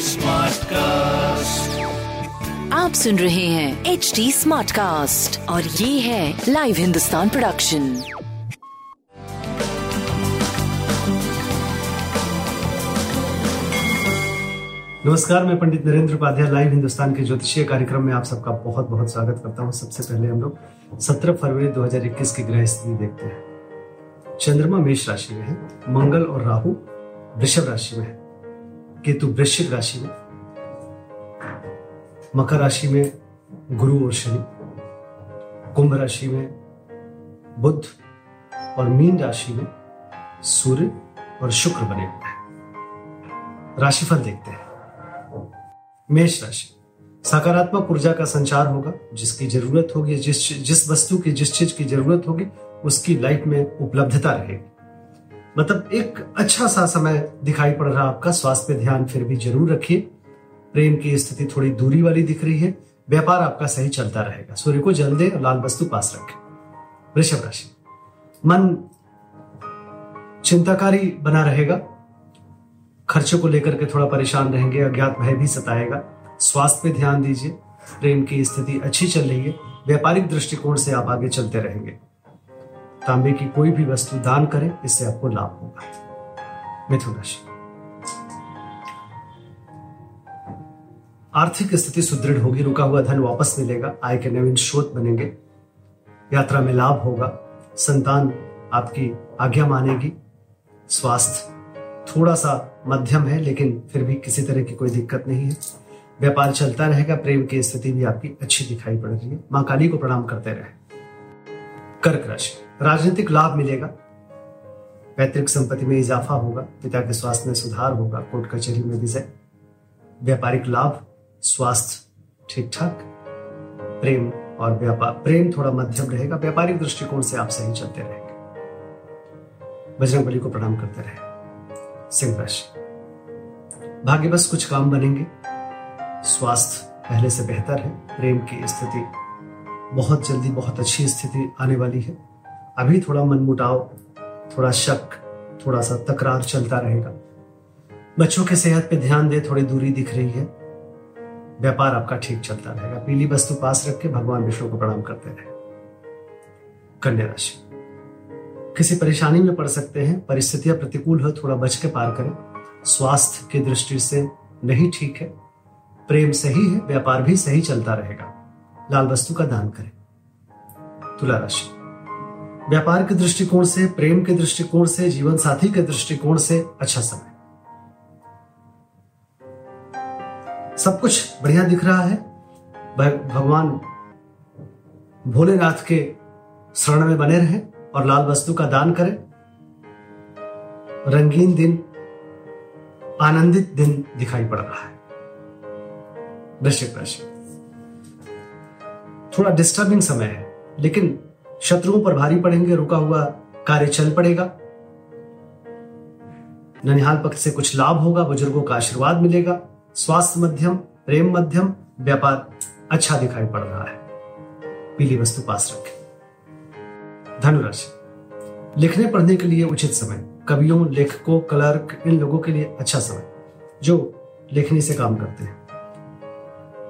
Smart cast आप सुन रहे हैं एच डी स्मार्ट कास्ट और ये है लाइव हिंदुस्तान प्रोडक्शन नमस्कार मैं पंडित नरेंद्र उपाध्याय लाइव हिंदुस्तान के ज्योतिषीय कार्यक्रम में आप सबका बहुत बहुत स्वागत करता हूँ। सबसे पहले हम लोग 17 फरवरी 2021 की ग्रह स्थिति देखते हैं। चंद्रमा मेष राशि में है मंगल और राहु वृषभ राशि में है, केतु वृश्चिक राशि में, मकर राशि में गुरु और शनि, कुंभ राशि में बुद्ध और मीन राशि में सूर्य और शुक्र बने हुए हैं। राशिफल देखते हैं। मेष राशि, सकारात्मक ऊर्जा का संचार होगा, जिसकी ज़रूरत होगी, जिस जिस वस्तु की, जिस चीज़ की ज़रूरत होगी, उसकी लाइफ में उपलब्धता रहेगी। मतलब एक अच्छा सा समय दिखाई पड़ रहा आपका, स्वास्थ्य पे ध्यान फिर भी ज़रूर रखिए। प्रेम की स्थिति थोड़ी दूरी वाली दिख रही है, व्यापार आपका सही चलता रहेगा। सूर्य को जल दे और लाल वस्तु पास रखें। वृषभ राशि। मन चिंताकारी बना रहेगा। खर्चों को लेकर के थोड़ा परेशान रहेंगे, अज्ञात भय भी सताएगा। स्वास्थ्य पे ध्यान दीजिए, प्रेम की स्थिति अच्छी चल रही है। व्यापारिक दृष्टिकोण से आप आगे चलते रहेंगे। तांबे की कोई भी वस्तु दान करें, इससे आपको लाभ होगा। मिथुन राशि। आर्थिक स्थिति सुदृढ़ होगी, रुका हुआ धन वापस मिलेगा, आय के नवीन स्रोत बनेंगे, यात्रा में लाभ होगा, संतान आपकी आज्ञा मानेगी, स्वास्थ्य थोड़ा सा मध्यम है, लेकिन फिर भी किसी तरह की कोई दिक्कत नहीं है। व्यापार चलता रहेगा, प्रेम की स्थिति भी आपकी अच्छी दिखाई पड़ रही है। माँ काली को प्रणाम करते रहे। कर्क राशि। राजनीतिक लाभ मिलेगा। पैतृक संपत्ति में इजाफा होगा, पिता के स्वास्थ्य में सुधार होगा, कोर्ट कचहरी में विजय। व्यापारिक लाभ, स्वास्थ्य ठीक ठाक प्रेम और व्यापार, प्रेम थोड़ा मध्यम रहेगा, व्यापारिक दृष्टिकोण से आप सही चलते रहेंगे। बजरंग बली को प्रणाम करते रहे। सिंह राशि। भाग्य बस कुछ काम बनेंगे। स्वास्थ्य पहले से बेहतर है, प्रेम की स्थिति बहुत जल्दी, बहुत अच्छी स्थिति आने वाली है। अभी थोड़ा मनमुटाव, थोड़ा शक, थोड़ा सा तकरार चलता रहेगा। बच्चों के सेहत पे ध्यान दे, थोड़ी दूरी दिख रही है। व्यापार आपका ठीक चलता रहेगा। पीली वस्तु पास रख के भगवान विष्णु को प्रणाम करते रहे। कन्या राशि। किसी परेशानी में पड़ सकते हैं, परिस्थितियाँ प्रतिकूल हो, थोड़ा बच के पार करें। स्वास्थ्य की दृष्टि से नहीं ठीक है। प्रेम सही है, व्यापार भी सही चलता रहेगा। लाल वस्तु का दान करें। तुला राशि। व्यापार के दृष्टिकोण से, प्रेम के दृष्टिकोण से, जीवन साथी के दृष्टिकोण से अच्छा समय। सब कुछ बढ़िया दिख रहा है। भगवान भोलेनाथ के शरण में बने रहें और लाल वस्तु का दान करें। रंगीन दिन, आनंदित दिन दिखाई पड़ रहा है। वृश्चिक राशि थोड़ा डिस्टर्बिंग समय है, लेकिन शत्रुओं पर भारी पड़ेंगे, रुका हुआ कार्य चल पड़ेगा। ननिहाल पक्ष से कुछ लाभ होगा, बुज़ुर्गों का आशीर्वाद मिलेगा। स्वास्थ्य मध्यम, प्रेम मध्यम, व्यापार अच्छा दिखाई पड़ रहा है। पीली वस्तु पास रखें। धनुराशि। लिखने पढ़ने के लिए उचित समय। कवियों, लेखकों, क्लर्क, इन लोगों के लिए अच्छा समय, जो लेखनी से काम करते हैं।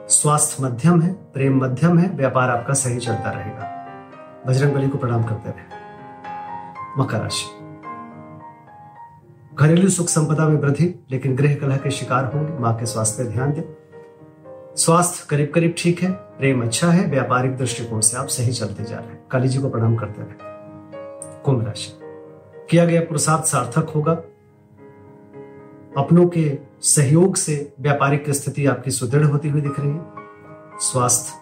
स्वास्थ्य मध्यम है, प्रेम मध्यम है, व्यापार आपका सही चलता रहेगा। बजरंग बली को प्रणाम करते रहे। मकर राशि। घरेलू सुख संपदा में वृद्धि, लेकिन गृह कलह के शिकार होंगे। माँ के स्वास्थ्य पर ध्यान दें। स्वास्थ्य करीब करीब ठीक है, प्रेम अच्छा है, व्यापारिक दृष्टिकोण से आप सही चलते जा रहे हैं। काली जी को प्रणाम करते रहे। कुंभ राशि। किया गया पुरुषार्थ सार्थक होगा। अपनों के सहयोग से व्यापारिक स्थिति आपकी सुदृढ़ होती हुई दिख रही है। स्वास्थ्य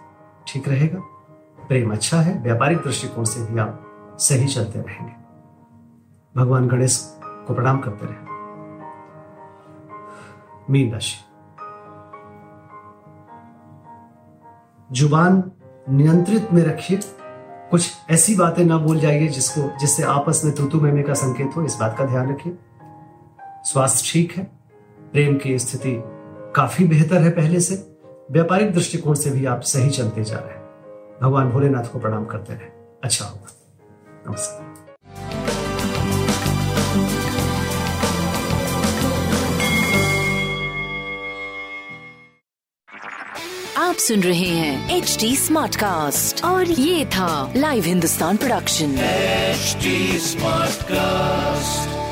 ठीक रहेगा। प्रेम अच्छा है, व्यापारिक दृष्टिकोण से भी आप सही चलते रहेंगे। भगवान गणेश को प्रणाम करते रहे। मीन राशि। ज़ुबान नियंत्रित में रखिए, कुछ ऐसी बातें ना बोल जाइए जिसको, जिससे आपस में तुतु मेमे का संकेत हो, इस बात का ध्यान रखिए। स्वास्थ्य ठीक है, प्रेम की स्थिति काफ़ी बेहतर है पहले से, व्यापारिक दृष्टिकोण से भी आप सही चलते जा रहे हैं। भगवान भोलेनाथ को प्रणाम करते रहे। अच्छा होगा। नमस्कार। आप सुन रहे हैं एच डी स्मार्ट कास्ट और ये था live Hindustan production HD smart cast